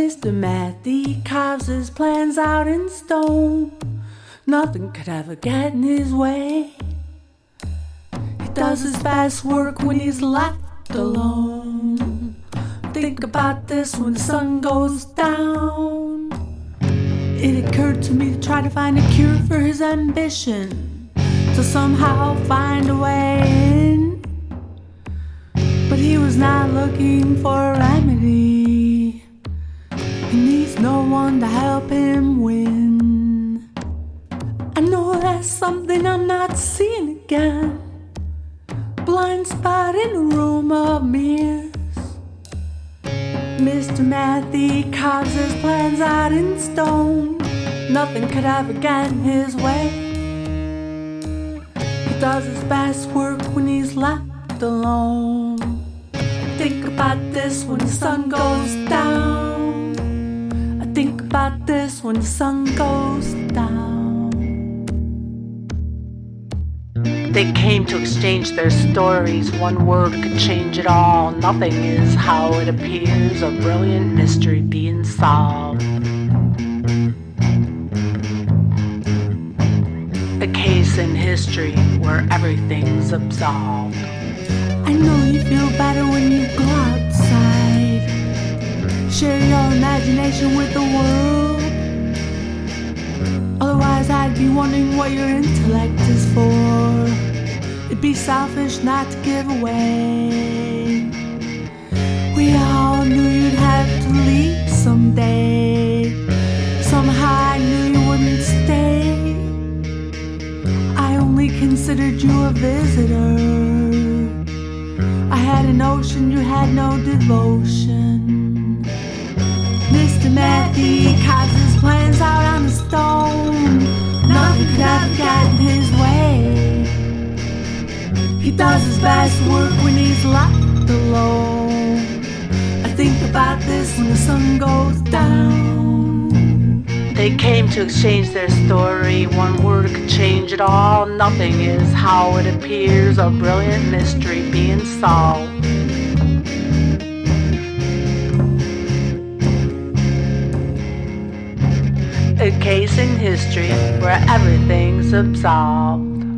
Mr. Mathy carves his plans out in stone. Nothing could ever get in his way. He does his best work when he's left alone. Think about this when the sun goes down. It occurred to me to try to find a cure for his ambition. To somehow find a way in. But he was not looking for to help him win. I know that's something I'm not seeing again. Blind spot in a room of mirrors. Mr. Mathy carves his plans out in stone. Nothing could ever get in his way. He does his best work when he's left alone. Think about this when the sun goes down. About this when the sun goes down. They came to exchange their stories. One word could change it all. Nothing is how it appears. A brilliant mystery being solved. A case in history where everything's absolved. I know you feel better when you go outside. Share your imagination with the world. Otherwise, I'd be wondering what your intellect is for. It'd be selfish not to give away. We all knew you'd have to leave someday. Somehow I knew you wouldn't stay. I only considered you a visitor. I had a notion you had no devotion. Mr. Mathy his plans out on the stone. Nothing could ever get in his way. He does his best work when he's left alone. I think about this when the sun goes down. They came to exchange their story. One word could change it all. Nothing is how it appears. A brilliant mystery being solved. Case in history where everything's absolved.